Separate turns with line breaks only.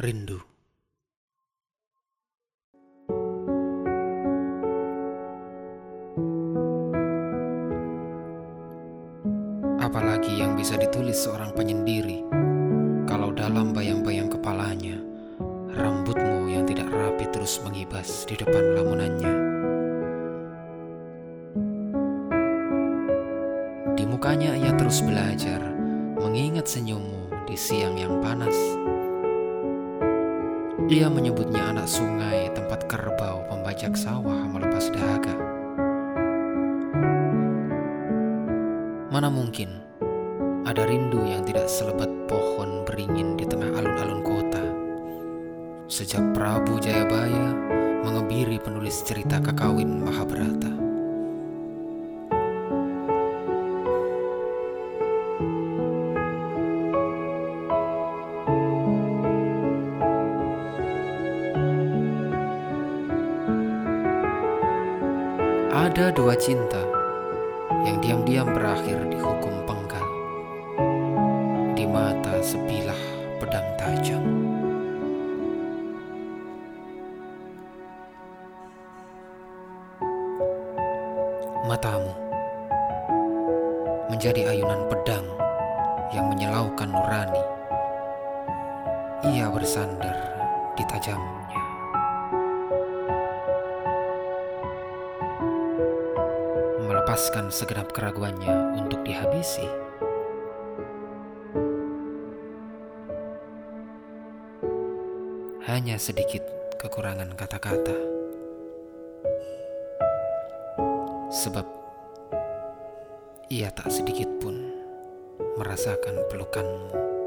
Rindu. Apalagi yang bisa ditulis seorang penyendiri Kalau dalam bayang-bayang kepalanya Rambutmu yang tidak rapi terus mengibas di depan lamunannya. Di mukanya ia terus belajar Mengingat senyummu di siang yang panas ia menyebutnya anak sungai tempat kerbau pembajak sawah melepas dahaga. Mana mungkin ada rindu yang tidak selebat pohon beringin di tengah alun-alun kota. Sejak Prabu Jayabaya mengebiri penulis cerita kakawin Mahabharata. Ada dua cinta yang diam-diam berakhir di hukum penggal. Di mata sebilah pedang tajam. Matamu menjadi ayunan pedang yang menyelaukan nurani. Ia bersandar di tajamnya. Melepaskan segenap keraguannya untuk dihabisi. Hanya sedikit kekurangan kata-kata. Sebab ia tak sedikit pun merasakan pelukanmu.